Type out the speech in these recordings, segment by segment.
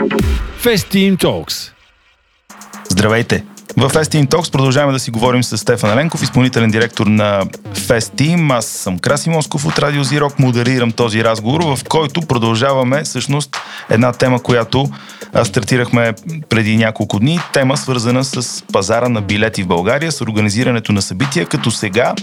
Festin Talks. Здравейте! В Fest Talks продължаваме да си говорим с Стефан Еленков, изпълнителен директор на Fest Аз съм Краси Москов от Радио Зирок, модерирам този разговор, в който продължаваме всъщност една тема, която стартирахме преди няколко дни. Тема свързана с пазара на билети в България, с организирането на събития, като сега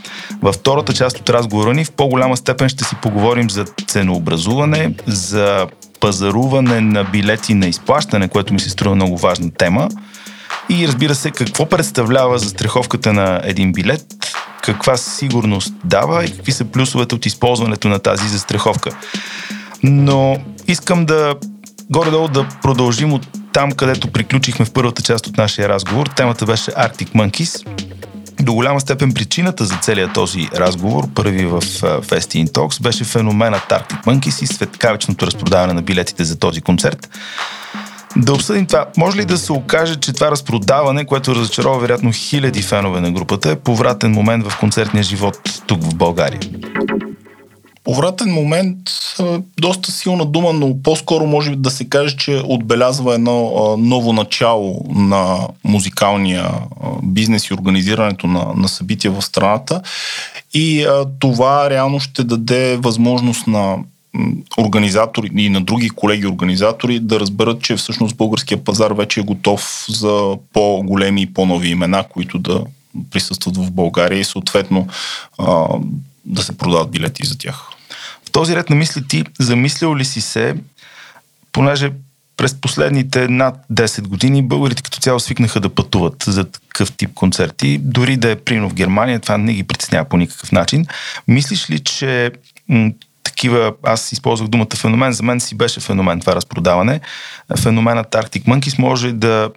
във втората част от разговора ни в по-голяма степен ще си поговорим за ценообразуване, за пазаруване на билети на изплащане, което ми се струва много важна тема. И разбира се, какво представлява за страховката на един билет, каква сигурност дава и какви са плюсовете от използването на тази застраховка. Но искам да горе-долу да продължим от там, където приключихме в първата част от нашия разговор. Темата беше Arctic Monkeys. До голяма степен причината за целият този разговор, първи в Festi Talks, беше феноменът Arctic Monkeys и светкавичното разпродаване на билетите за този концерт. Да обсъдим това. Може ли да се окаже, че това разпродаване, което разочарова вероятно хиляди фенове на групата, е повратен момент в концертния живот тук в България? Повратен момент доста силна дума, но по-скоро може да се каже, че отбелязва едно ново начало на музикалния бизнес и организирането на, на събития в страната. И това реално ще даде възможност на организатори и на други колеги организатори да разберат, че всъщност българския пазар вече е готов за по-големи и по-нови имена, които да присъстват в България и съответно да се продават билети за тях. Този ред на мисли ти замислял ли си се, понеже през последните над 10 години българите като цяло свикнаха да пътуват за такъв тип концерти, дори да е прино в Германия, това не ги притеснява по никакъв начин. Мислиш ли, че такива, аз използвах думата феномен, за мен си беше феномен това разпродаване. Феноменът Arctic Monkeys може да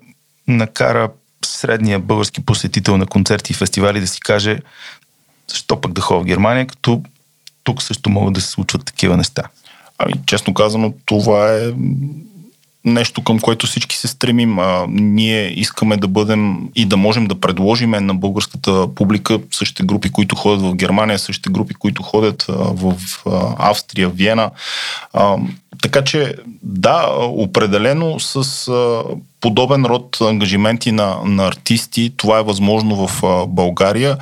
накара средния български посетител на концерти и фестивали да си каже защо пък да ходя в Германия, като тук също могат да се случват такива неща. Ами, честно казано, това е нещо към което всички се стремим. А, ние искаме да бъдем и да можем да предложиме на българската публика същите групи, които ходят в Германия, същите групи, които ходят а, в а, Австрия, Виена. А, така че да, определено с а, подобен род ангажименти на, на артисти, това е възможно в а, България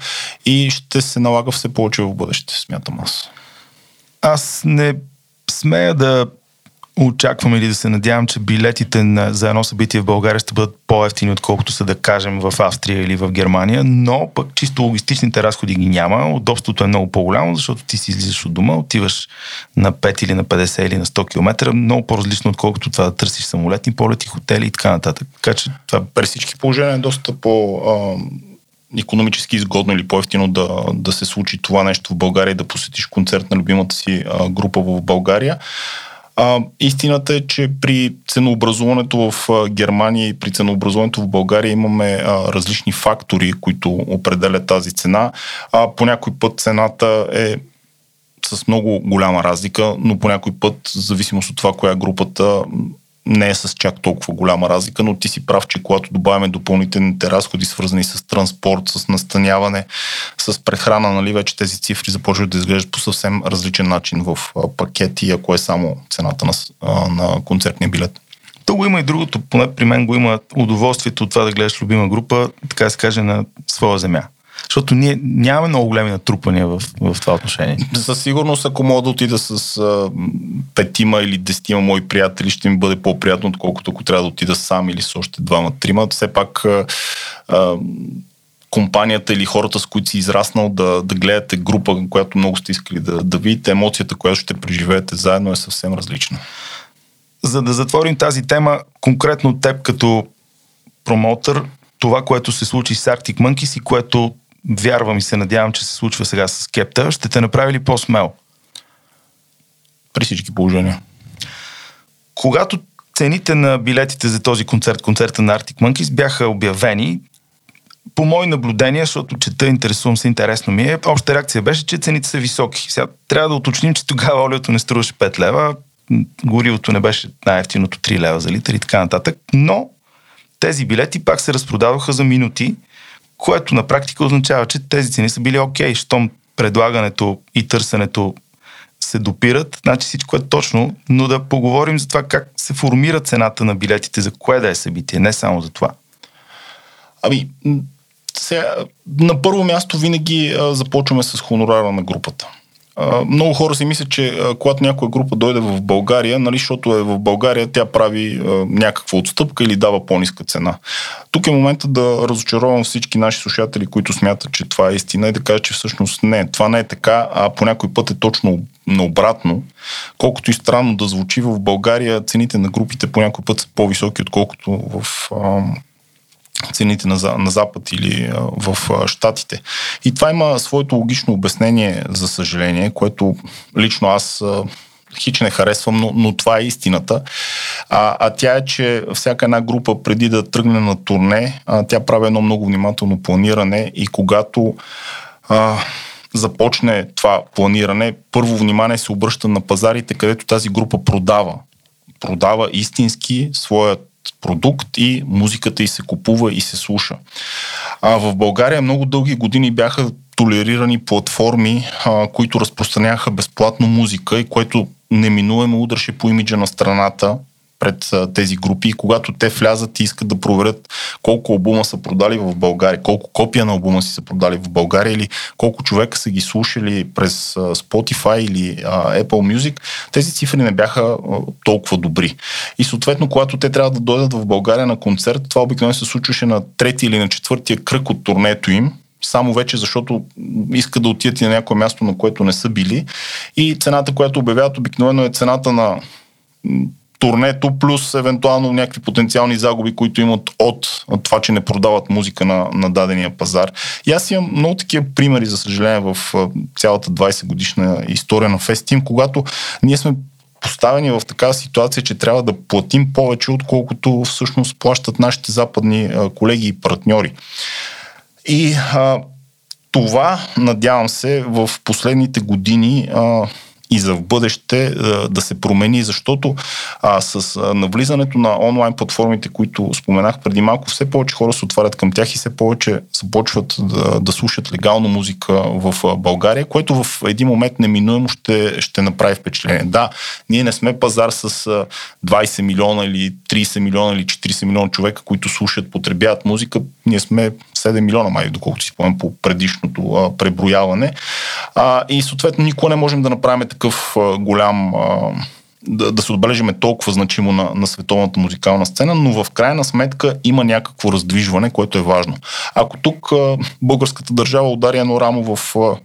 и ще се налага все повече в бъдеще, смятам аз. Аз не смея да очаквам или да се надявам, че билетите на, за едно събитие в България ще бъдат по-ефтини, отколкото са да кажем в Австрия или в Германия, но пък чисто логистичните разходи ги няма. Удобството е много по-голямо, защото ти си излизаш от дома, отиваш на 5 или на 50 или на 100 км, много по-различно, отколкото това да търсиш самолетни полети, хотели и така нататък. Така че това при всички положения е доста по економически изгодно или по-ефтино да, да се случи това нещо в България да посетиш концерт на любимата си а, група в България. А, истината е, че при ценообразуването в Германия и при ценообразуването в България имаме а, различни фактори, които определят тази цена. А, по някой път цената е с много голяма разлика, но по някой път, в зависимост от това, коя е групата, не е с чак толкова голяма разлика, но ти си прав, че когато добавяме допълнителните разходи, свързани с транспорт, с настаняване, с прехрана, нали, вече тези цифри започват да изглеждат по съвсем различен начин в пакети, ако е само цената на, на концертния билет. То го има и другото, поне при мен го има удоволствието от това да гледаш любима група, така да се каже, на своя земя. Защото ние нямаме много големи натрупания в, в това отношение. Със сигурност, ако мога да отида с а, петима или десетима мои приятели, ще ми бъде по-приятно, отколкото ако трябва да отида сам или с още двама-трима. Все пак а, а, компанията или хората, с които си израснал, да, да гледате група, която много сте искали да, да видите, емоцията, която ще преживеете заедно е съвсем различна. За да затворим тази тема, конкретно теб като промоутър, това, което се случи с Arctic Monkeys и което вярвам и се надявам, че се случва сега с Кепта, ще те направи ли по-смел? При всички положения. Когато цените на билетите за този концерт, концерта на Arctic Monkeys, бяха обявени, по мои наблюдения, защото чета, интересувам се, интересно ми е, обща реакция беше, че цените са високи. Сега трябва да уточним, че тогава олиото не струваше 5 лева, горивото не беше най-ефтиното 3 лева за литър и така нататък, но тези билети пак се разпродаваха за минути което на практика означава, че тези цени са били окей, okay, щом предлагането и търсенето се допират, значи всичко е точно, но да поговорим за това как се формира цената на билетите, за кое да е събитие, не само за това. Ами, сега, на първо място винаги а, започваме с хонорара на групата. Много хора си мислят, че когато някоя група дойде в България, нали, защото е в България, тя прави а, някаква отстъпка или дава по-ниска цена. Тук е момента да разочаровам всички наши слушатели, които смятат, че това е истина и да кажа, че всъщност не, това не е така, а по някой път е точно наобратно. Колкото и странно да звучи, в България цените на групите по някой път са по-високи, отколкото в а, цените на, на Запад или в а, Штатите. И това има своето логично обяснение, за съжаление, което лично аз а, хич не харесвам, но, но това е истината. А, а тя е, че всяка една група преди да тръгне на турне, а, тя прави едно много внимателно планиране и когато а, започне това планиране, първо внимание се обръща на пазарите, където тази група продава. Продава истински своят продукт и музиката и се купува и се слуша. А в България много дълги години бяха толерирани платформи, а, които разпространяха безплатно музика и което неминуемо удръше по имиджа на страната пред тези групи и когато те влязат и искат да проверят колко албума са продали в България, колко копия на албума си са продали в България или колко човека са ги слушали през Spotify или Apple Music, тези цифри не бяха толкова добри. И съответно, когато те трябва да дойдат в България на концерт, това обикновено се случваше на трети или на четвъртия кръг от турнето им, само вече защото искат да отидат и на някое място, на което не са били. И цената, която обявяват обикновено е цената на турнето, плюс евентуално някакви потенциални загуби, които имат от това, че не продават музика на, на дадения пазар. И аз имам много такива примери, за съжаление, в цялата 20 годишна история на Фестим, когато ние сме поставени в такава ситуация, че трябва да платим повече, отколкото всъщност плащат нашите западни колеги и партньори. И а, това, надявам се, в последните години а, и за в бъдеще е, да се промени, защото а, с навлизането на онлайн платформите, които споменах преди малко, все повече хора се отварят към тях и все повече започват да, да слушат легално музика в България, което в един момент неминуемо ще, ще направи впечатление. Да, ние не сме пазар с а, 20 милиона или 30 милиона или 40 милиона човека, които слушат, потребяват музика. Ние сме 7 милиона, май, доколкото си спомням по предишното а, преброяване. А, и съответно никога не можем да направим такъв а, голям а, да, да се отбележиме толкова значимо на, на световната музикална сцена, но в крайна сметка има някакво раздвижване, което е важно. Ако тук а, българската държава удари едно рамо в а,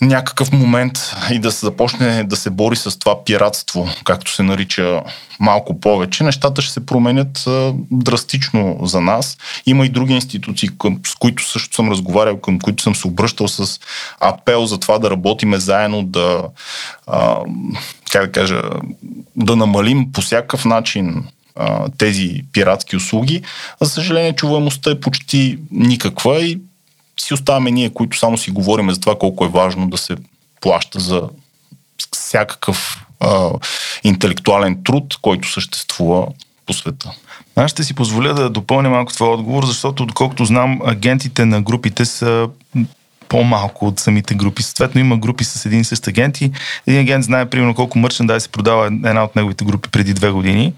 някакъв момент и да се започне да се бори с това пиратство, както се нарича малко повече, нещата ще се променят драстично за нас. Има и други институции, към, с които също съм разговарял, към които съм се обръщал с апел за това да работиме заедно, да, а, как да кажа, да намалим по всякакъв начин а, тези пиратски услуги. За съжаление, чуваемостта е почти никаква и си оставаме ние, които само си говорим за това колко е важно да се плаща за всякакъв а, интелектуален труд, който съществува по света. Аз ще си позволя да допълня малко това отговор, защото, доколкото знам, агентите на групите са по-малко от самите групи. Съответно има групи с един и същ агент един агент знае примерно колко мърчендай се продава една от неговите групи преди две години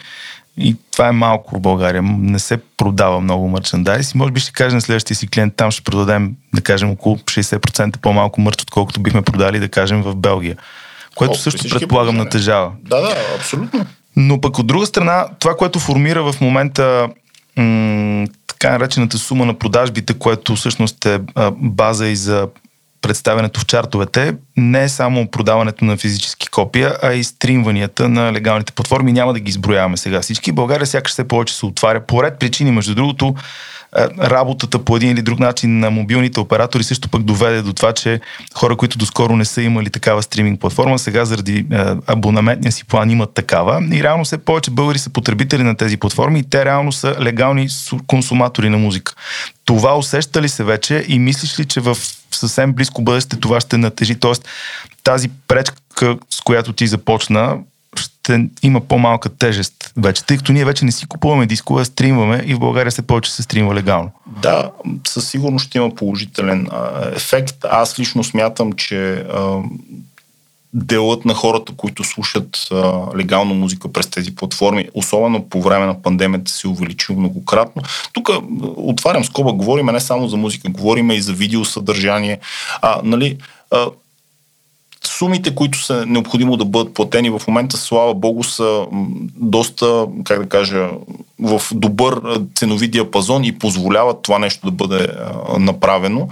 и това е малко в България. Не се продава много мърчендайз. И може би ще кажем на следващия си клиент, там ще продадем, да кажем, около 60% по-малко мърч, отколкото бихме продали, да кажем, в Белгия. Което О, също предполагам натежава. Да, да, абсолютно. Но пък от друга страна, това, което формира в момента м- така наречената сума на продажбите, което всъщност е а, база и за представянето в чартовете не е само продаването на физически копия, а и стримванията на легалните платформи. Няма да ги изброяваме сега всички. България сякаш все повече се отваря. По ред причини, между другото, е, работата по един или друг начин на мобилните оператори също пък доведе до това, че хора, които доскоро не са имали такава стриминг платформа, сега заради е, абонаментния си план имат такава. И реално все повече българи са потребители на тези платформи и те реално са легални консуматори на музика. Това усеща ли се вече и мислиш ли, че в съвсем близко бъдеще това ще натежи? Тоест тази пречка, с която ти започна, ще има по-малка тежест вече, тъй като ние вече не си купуваме дискове, стримваме и в България се повече се стримва легално. Да, със сигурност ще има положителен ефект. Аз лично смятам, че делът на хората, които слушат а, легално музика през тези платформи, особено по време на пандемията, се увеличил многократно. Тук отварям скоба, говорим не само за музика, говорим и за видеосъдържание. А, нали, а, сумите, които са необходимо да бъдат платени в момента, слава богу, са доста, как да кажа, в добър ценови диапазон и позволяват това нещо да бъде а, направено.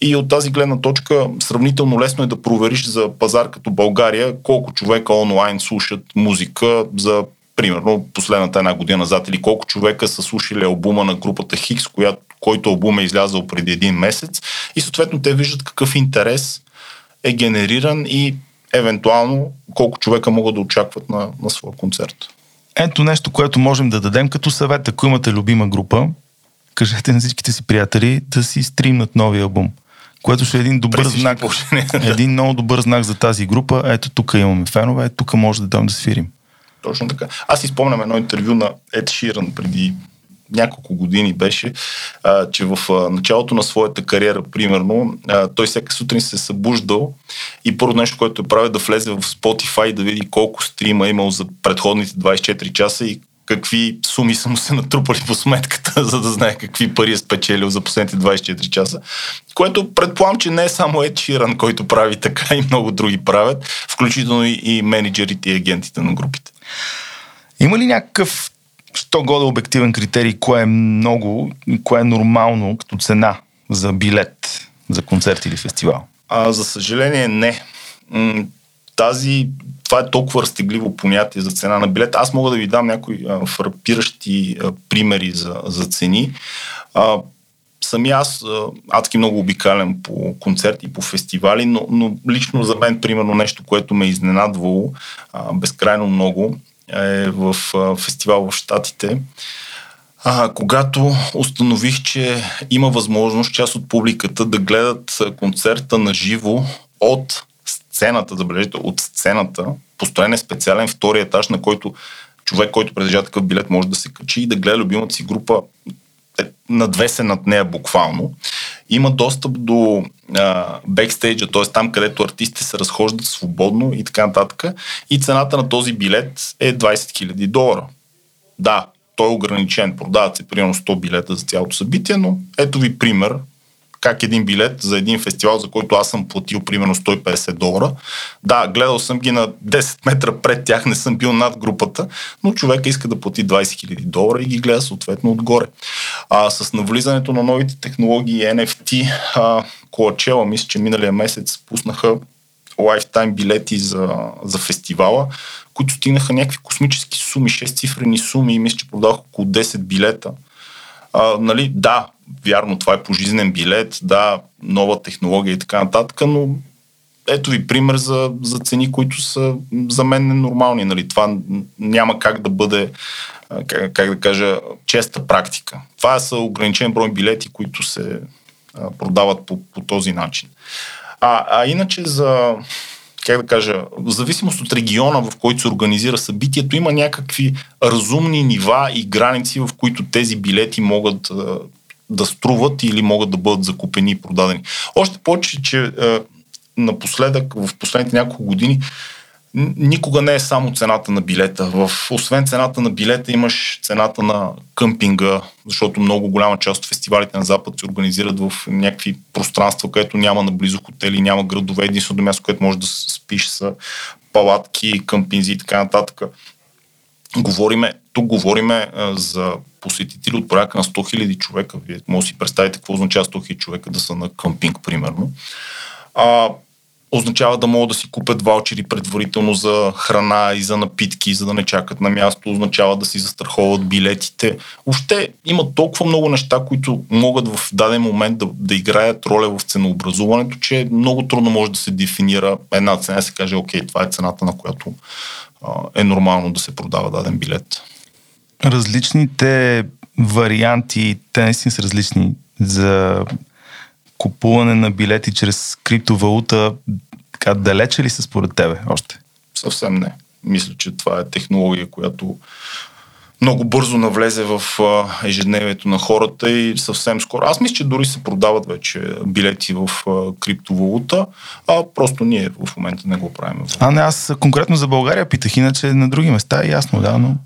И от тази гледна точка сравнително лесно е да провериш за пазар като България колко човека онлайн слушат музика за примерно последната една година назад или колко човека са слушали албума на групата Хикс, който албум е излязъл преди един месец и съответно те виждат какъв интерес е генериран и евентуално колко човека могат да очакват на, на своя концерт. Ето нещо, което можем да дадем като съвет, ако имате любима група, кажете на всичките си приятели да си стримнат новия албум. Което ще е един добър знак. един много добър знак за тази група. Ето тук имаме фенове, тук може да дам да свирим. Точно така. Аз изпомням едно интервю на Ед Ширан преди няколко години беше, а, че в а, началото на своята кариера, примерно, а, той всяка сутрин се е събуждал и първо нещо, което е правил да влезе в Spotify да види колко стрима е имал за предходните 24 часа и какви суми са му се натрупали по сметката, за да знае какви пари е спечелил за последните 24 часа. Което предполагам, че не е само Ед Ширан, който прави така и много други правят, включително и, и менеджерите и агентите на групите. Има ли някакъв що года обективен критерий, кое е много и кое е нормално като цена за билет за концерт или фестивал? А, за съжаление не. Тази, това е толкова разтегливо понятие за цена на билет. Аз мога да ви дам някои а, фрапиращи а, примери за, за цени. А, сами аз адски много обикалям по концерти и по фестивали, но, но лично за мен, примерно, нещо, което ме е изненадвало а, безкрайно много, е в фестивал в Штатите. А, когато установих, че има възможност част от публиката да гледат концерта на живо от сцената, забележите, от сцената, построен е специален втори етаж, на който човек, който притежава такъв билет, може да се качи и да гледа любимата си група надвесен над нея буквално. Има достъп до бекстейджа, т.е. там, където артистите се разхождат свободно и така нататък. И цената на този билет е 20 000 долара. Да, той е ограничен. Продават се примерно 100 билета за цялото събитие, но ето ви пример как един билет за един фестивал, за който аз съм платил примерно 150 долара. Да, гледал съм ги на 10 метра пред тях, не съм бил над групата, но човека иска да плати 20 000 долара и ги гледа съответно отгоре. А, с навлизането на новите технологии NFT, а, Коачела, мисля, че миналия месец пуснаха лайфтайм билети за, за фестивала, които стигнаха някакви космически суми, 6 цифрени суми и мисля, че продавах около 10 билета. А, нали, да, вярно, това е пожизнен билет, да, нова технология и така нататък, но ето ви пример за, за цени, които са за мен ненормални. Нали? Това няма как да бъде, как, как да кажа, честа практика. Това са ограничен брой билети, които се продават по, по този начин. А, а иначе за, как да кажа, в зависимост от региона, в който се организира събитието, има някакви разумни нива и граници, в които тези билети могат да струват или могат да бъдат закупени и продадени. Още повече, че напоследък, в последните няколко години, никога не е само цената на билета. В, освен цената на билета имаш цената на къмпинга, защото много голяма част от фестивалите на Запад се организират в някакви пространства, където няма наблизо хотели, няма градове. Единственото място, където можеш да спиш са палатки, къмпинзи и така нататък. Говориме, тук говориме а, за посетители от порядка на 100 000 човека. Вие може да си представите какво означава 100 000 човека да са на къмпинг, примерно. А, означава да могат да си купят ваучери предварително за храна и за напитки, за да не чакат на място, означава да си застраховат билетите. Въобще има толкова много неща, които могат в даден момент да, да играят роля в ценообразуването, че много трудно може да се дефинира една цена и се каже, окей, това е цената, на която а, е нормално да се продава даден билет различните варианти, те наистина са различни за купуване на билети чрез криптовалута, така далече ли са според тебе още? Съвсем не. Мисля, че това е технология, която много бързо навлезе в ежедневието на хората и съвсем скоро. Аз мисля, че дори се продават вече билети в криптовалута, а просто ние в момента не го правим. А не, аз конкретно за България питах, иначе на други места е ясно, да, но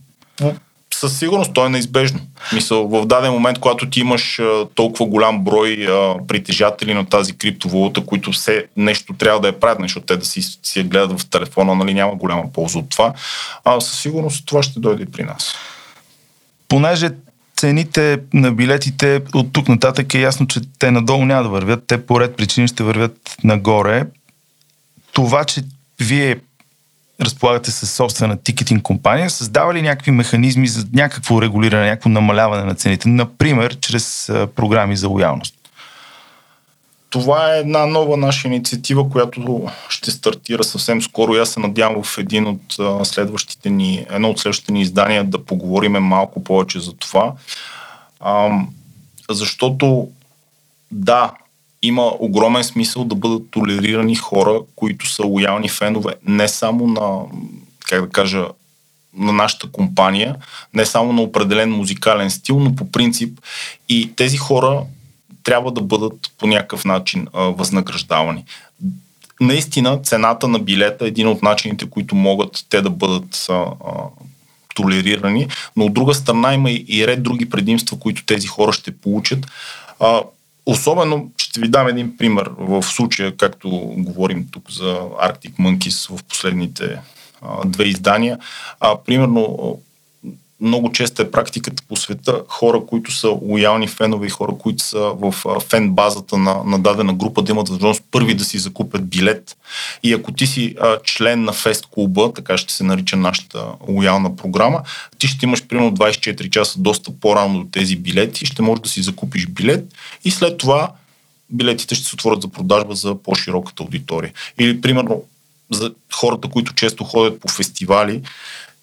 със сигурност то е неизбежно. Мисъл, в даден момент, когато ти имаш толкова голям брой притежатели на тази криптовалута, които все нещо трябва да е правят, защото те да си, си я гледат в телефона, нали, няма голяма полза от това, а със сигурност това ще дойде при нас. Понеже цените на билетите от тук нататък е ясно, че те надолу няма да вървят, те по ред причини ще вървят нагоре. Това, че вие разполагате с собствена тикетинг компания, създава ли някакви механизми за някакво регулиране, някакво намаляване на цените, например, чрез програми за лоялност? Това е една нова наша инициатива, която ще стартира съвсем скоро. аз се надявам в един от следващите ни, едно от следващите ни издания да поговориме малко повече за това. А, защото да, има огромен смисъл да бъдат толерирани хора, които са лоялни фенове не само на, как да кажа, на нашата компания, не само на определен музикален стил, но по принцип и тези хора трябва да бъдат по някакъв начин а, възнаграждавани. Наистина, цената на билета е един от начините, които могат те да бъдат а, толерирани, но от друга страна има и ред други предимства, които тези хора ще получат. А, Особено ще ви дам един пример в случая, както говорим тук за Arctic Monkeys в последните а, две издания. А, примерно, много честа е практиката по света хора, които са лоялни фенове и хора, които са в фен базата на, на дадена група, да имат възможност първи да си закупят билет. И ако ти си а, член на фест клуба, така ще се нарича нашата лоялна програма, ти ще имаш примерно 24 часа доста по-рано до тези билети, ще можеш да си закупиш билет и след това билетите ще се отворят за продажба за по-широката аудитория. Или примерно за хората, които често ходят по фестивали,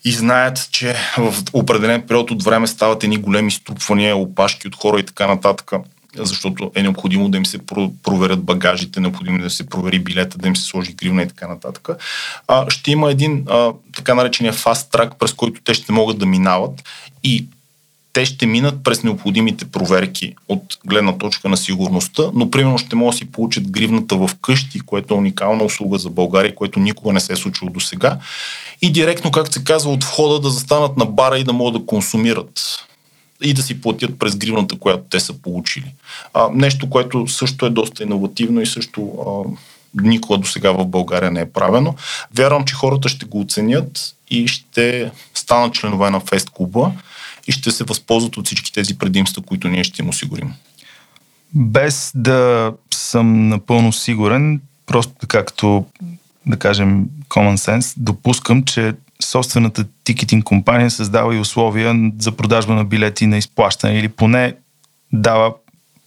и знаят, че в определен период от време стават едни големи струпвания, опашки от хора и така нататък, защото е необходимо да им се проверят багажите, необходимо да се провери билета, да им се сложи гривна и така нататък. А, ще има един а, така наречения фаст трак, през който те ще могат да минават и те ще минат през необходимите проверки от гледна точка на сигурността, но примерно ще могат да си получат гривната в къщи, което е уникална услуга за България, което никога не се е случило до сега. И директно, както се казва, от входа да застанат на бара и да могат да консумират и да си платят през гривната, която те са получили. А, нещо, което също е доста иновативно и също а, никога до сега в България не е правено. Вярвам, че хората ще го оценят и ще станат членове на Фест клуба и ще се възползват от всички тези предимства, които ние ще им осигурим. Без да съм напълно сигурен, просто както да кажем common sense, допускам, че собствената тикетинг компания създава и условия за продажба на билети на изплащане или поне дава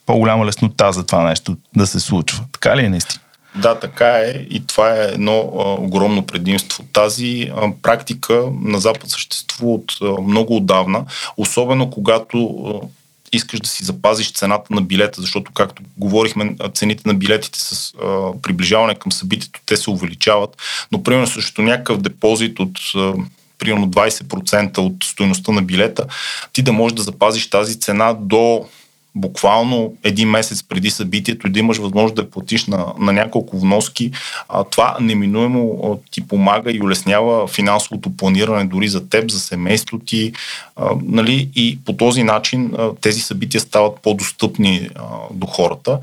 по-голяма леснота за това нещо да се случва. Така ли е наистина? Да, така е и това е едно а, огромно предимство. Тази а, практика на Запад съществува от а, много отдавна, особено когато а, искаш да си запазиш цената на билета, защото, както говорихме, цените на билетите с а, приближаване към събитието, те се увеличават, но примерно срещу някакъв депозит от а, примерно 20% от стоеността на билета, ти да можеш да запазиш тази цена до буквално един месец преди събитието и да имаш възможност да платиш на, на няколко вноски, а, това неминуемо а, ти помага и улеснява финансовото планиране дори за теб, за семейството ти. А, нали? И по този начин а, тези събития стават по-достъпни а, до хората.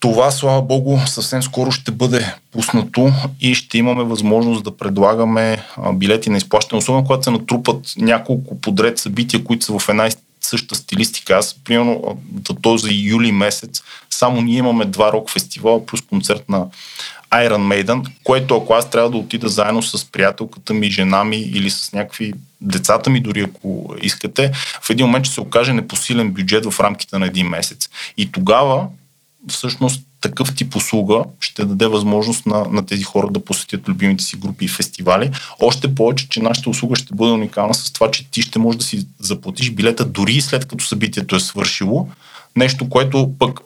Това, слава Богу, съвсем скоро ще бъде пуснато и ще имаме възможност да предлагаме билети на изплащане, особено когато се натрупат няколко подред събития, които са в една същата стилистика. Аз, примерно, до този юли месец, само ние имаме два рок фестивала плюс концерт на Iron Maiden, което ако аз трябва да отида заедно с приятелката ми, жена ми или с някакви децата ми, дори ако искате, в един момент ще се окаже непосилен бюджет в рамките на един месец. И тогава, всъщност, такъв тип услуга ще даде възможност на, на тези хора да посетят любимите си групи и фестивали. Още повече, че нашата услуга ще бъде уникална с това, че ти ще можеш да си заплатиш билета дори след като събитието е свършило. Нещо, което пък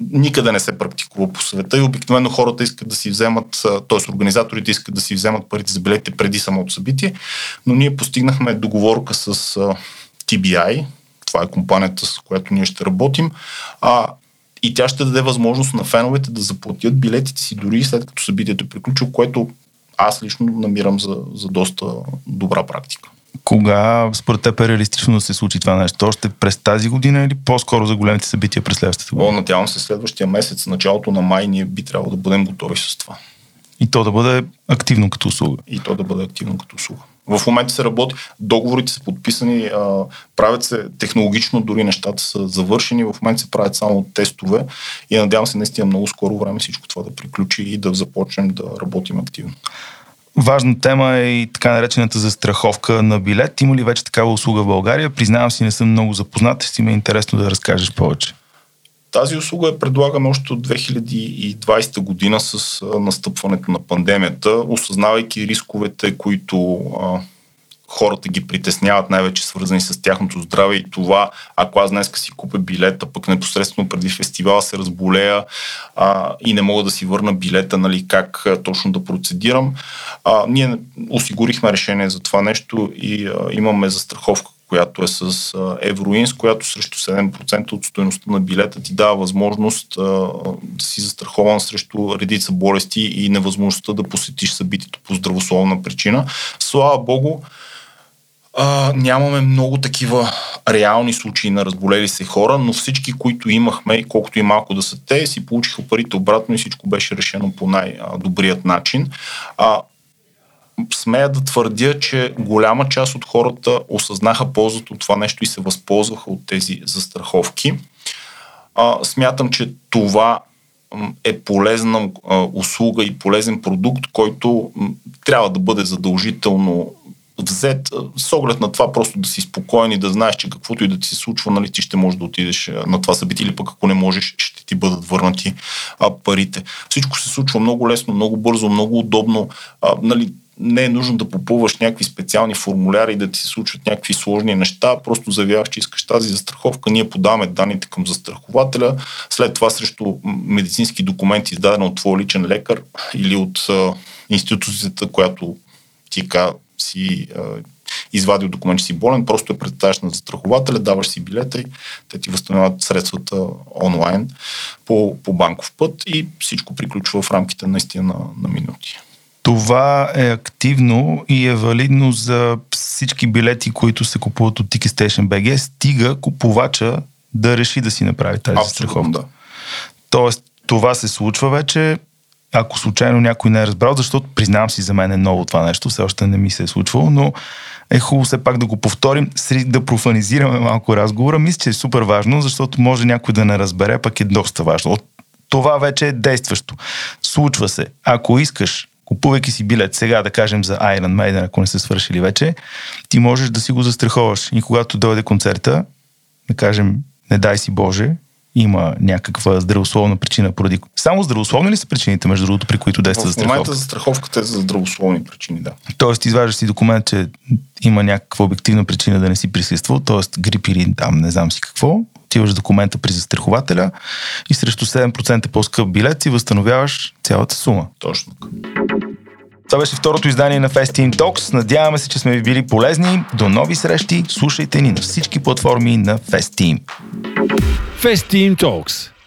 никъде не се практикува по света и обикновено хората искат да си вземат, т.е. организаторите искат да си вземат парите за билетите преди самото събитие, но ние постигнахме договорка с TBI, това е компанията, с която ние ще работим, а, и тя ще даде възможност на феновете да заплатят билетите си дори след като събитието е приключило, което аз лично намирам за, за доста добра практика. Кога според теб е реалистично да се случи това нещо? Още през тази година или по-скоро за големите събития през следващата година? О, надявам се следващия месец, началото на май, ние би трябвало да бъдем готови с това. И то да бъде активно като услуга. И то да бъде активно като услуга. В момента се работи, договорите са подписани, а, правят се технологично, дори нещата са завършени, в момента се правят само тестове и надявам се наистина много скоро време всичко това да приключи и да започнем да работим активно. Важна тема е и така наречената застраховка на билет. Има ли вече такава услуга в България? Признавам си, не съм много запознат, си ми е интересно да разкажеш повече. Тази услуга я предлагаме още от 2020 година с настъпването на пандемията, осъзнавайки рисковете, които а, хората ги притесняват, най-вече свързани с тяхното здраве и това, ако аз днес си купя билета, пък непосредствено преди фестивала се разболея а, и не мога да си върна билета, нали, как точно да процедирам. А, ние осигурихме решение за това нещо и а, имаме застраховка, която е с Евроинс, която срещу 7% от стоеността на билета ти дава възможност а, да си застрахован срещу редица болести и невъзможността да посетиш събитието по здравословна причина. Слава Богу, а, нямаме много такива реални случаи на разболели се хора, но всички, които имахме и колкото и малко да са те, си получиха парите обратно и всичко беше решено по най-добрият начин. А, смея да твърдя, че голяма част от хората осъзнаха ползата от това нещо и се възползваха от тези застраховки. А, смятам, че това е полезна а, услуга и полезен продукт, който м, трябва да бъде задължително взет с оглед на това просто да си спокоен и да знаеш, че каквото и да ти се случва, нали, ти ще можеш да отидеш на това събитие или пък ако не можеш, ще ти бъдат върнати а, парите. Всичко се случва много лесно, много бързо, много удобно. А, нали, не е нужно да попълваш някакви специални формуляри и да ти се случват някакви сложни неща. Просто заявяваш, че искаш тази застраховка. Ние подаваме данните към застрахователя. След това срещу медицински документи, издаден от твой личен лекар или от а, институцията, която ти си а, извадил документ, че си болен, просто я представяш на застрахователя, даваш си билета и те ти възстановяват средствата онлайн по, по банков път и всичко приключва в рамките наистина на, на минути. Това е активно и е валидно за всички билети, които се купуват от Ticket Station BG, стига купувача да реши да си направи тази Абсолютно, страховка. Да. Тоест, това се случва вече, ако случайно някой не е разбрал, защото признавам си за мен е ново това нещо, все още не ми се е случвало, но е хубаво все пак да го повторим, да профанизираме малко разговора. Мисля, че е супер важно, защото може някой да не разбере, пък е доста важно. Това вече е действащо. Случва се. Ако искаш, купувайки си билет сега, да кажем за Iron Maiden, ако не са свършили вече, ти можеш да си го застраховаш. И когато дойде концерта, да кажем, не дай си Боже, има някаква здравословна причина поради... Само здравословни ли са причините, между другото, при които действа застраховка? В момента застраховката е за здравословни причини, да. Тоест, изваждаш си документ, че има някаква обективна причина да не си присъствал, т.е. грип или там не знам си какво, отиваш документа при застрахователя и срещу 7% по-скъп билет си възстановяваш цялата сума. Точно. Това беше второто издание на Fest Talks. Надяваме се, че сме ви били полезни. До нови срещи. Слушайте ни на всички платформи на Fest Team. Fest Talks